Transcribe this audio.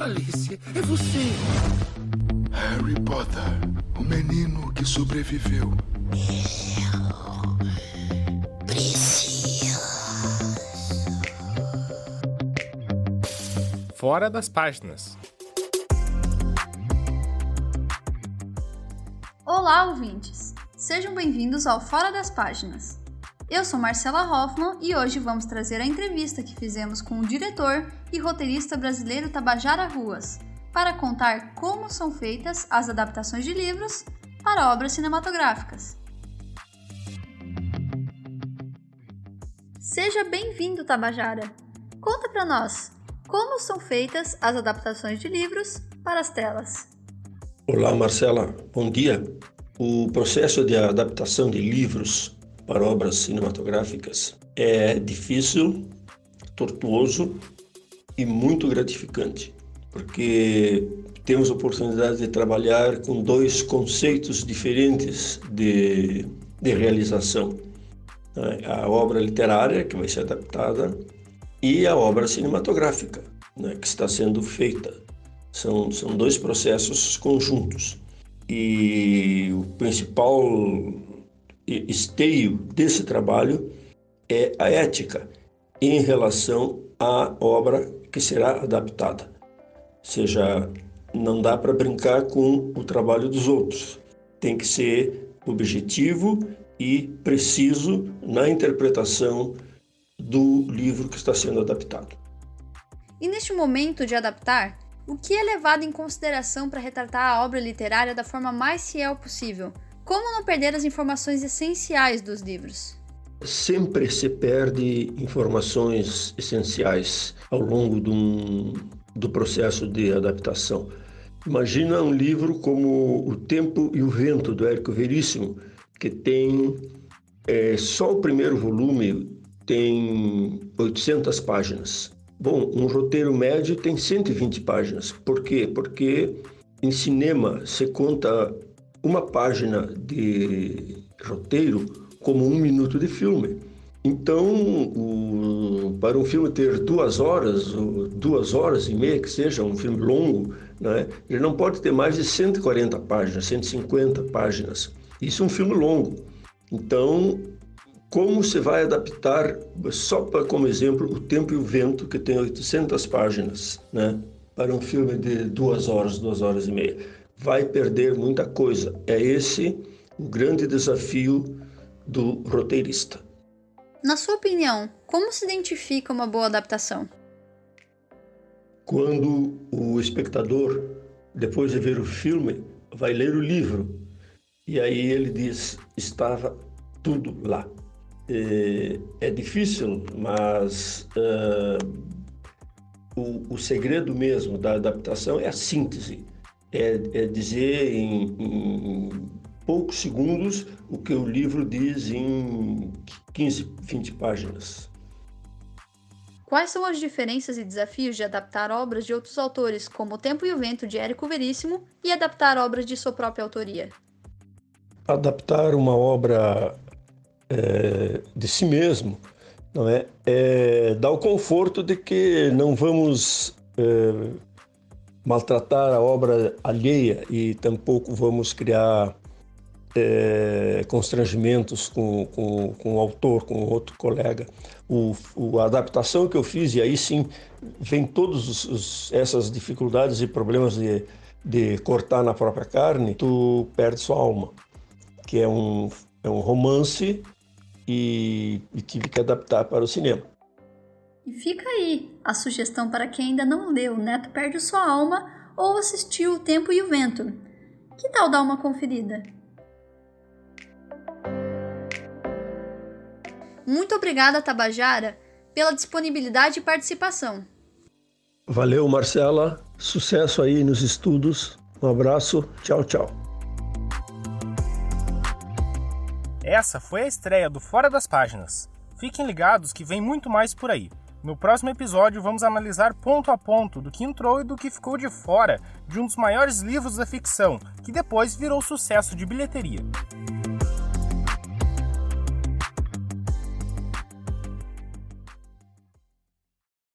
Alice, é você! Harry Potter, o menino que sobreviveu. Eu preciso. Fora das páginas. Olá, ouvintes! Sejam bem-vindos ao Fora das Páginas. Eu sou Marcela Hoffman e hoje vamos trazer a entrevista que fizemos com o diretor e roteirista brasileiro Tabajara Ruas, para contar como são feitas as adaptações de livros para obras cinematográficas. Seja bem-vindo, Tabajara! Conta para nós como são feitas as adaptações de livros para as telas. Olá, Marcela. Bom dia. O processo de adaptação de livros para obras cinematográficas é difícil, tortuoso e muito gratificante, porque temos a oportunidade de trabalhar com dois conceitos diferentes de, de realização. A obra literária, que vai ser adaptada, e a obra cinematográfica, né, que está sendo feita. São, são dois processos conjuntos. E o principal esteio desse trabalho é a ética em relação à obra que será adaptada. Ou seja, não dá para brincar com o trabalho dos outros. Tem que ser objetivo e preciso na interpretação do livro que está sendo adaptado. E neste momento de adaptar, o que é levado em consideração para retratar a obra literária da forma mais fiel possível? Como não perder as informações essenciais dos livros? Sempre se perde informações essenciais ao longo do, do processo de adaptação. Imagina um livro como O Tempo e o Vento, do Érico Veríssimo, que tem é, só o primeiro volume tem 800 páginas. Bom, um roteiro médio tem 120 páginas. Por quê? Porque em cinema se conta uma página de roteiro como um minuto de filme. Então, o, para um filme ter duas horas, duas horas e meia, que seja um filme longo, né, ele não pode ter mais de 140 páginas, 150 páginas. Isso é um filme longo. Então, como você vai adaptar, só para, como exemplo, O Tempo e o Vento, que tem 800 páginas, né, para um filme de duas horas, duas horas e meia? Vai perder muita coisa. É esse o grande desafio do roteirista. Na sua opinião, como se identifica uma boa adaptação? Quando o espectador, depois de ver o filme, vai ler o livro e aí ele diz: estava tudo lá. É, é difícil, mas uh, o, o segredo mesmo da adaptação é a síntese é, é dizer em, em, poucos segundos o que o livro diz em 15, 20 páginas. Quais são as diferenças e desafios de adaptar obras de outros autores, como O Tempo e o Vento de Érico Veríssimo, e adaptar obras de sua própria autoria? Adaptar uma obra é, de si mesmo não é, é dá o conforto de que não vamos é, maltratar a obra alheia e tampouco vamos criar é, constrangimentos com, com, com o autor, com outro colega. O, o, a adaptação que eu fiz, e aí sim vem todas essas dificuldades e problemas de, de cortar na própria carne, tu perde sua alma, que é um, é um romance e, e tive que adaptar para o cinema. E fica aí a sugestão para quem ainda não leu Neto Perde Sua Alma ou assistiu O Tempo e o Vento. Que tal dar uma conferida? Muito obrigada, Tabajara, pela disponibilidade e participação. Valeu, Marcela. Sucesso aí nos estudos. Um abraço. Tchau, tchau. Essa foi a estreia do Fora das Páginas. Fiquem ligados que vem muito mais por aí. No próximo episódio, vamos analisar ponto a ponto do que entrou e do que ficou de fora de um dos maiores livros da ficção, que depois virou sucesso de bilheteria.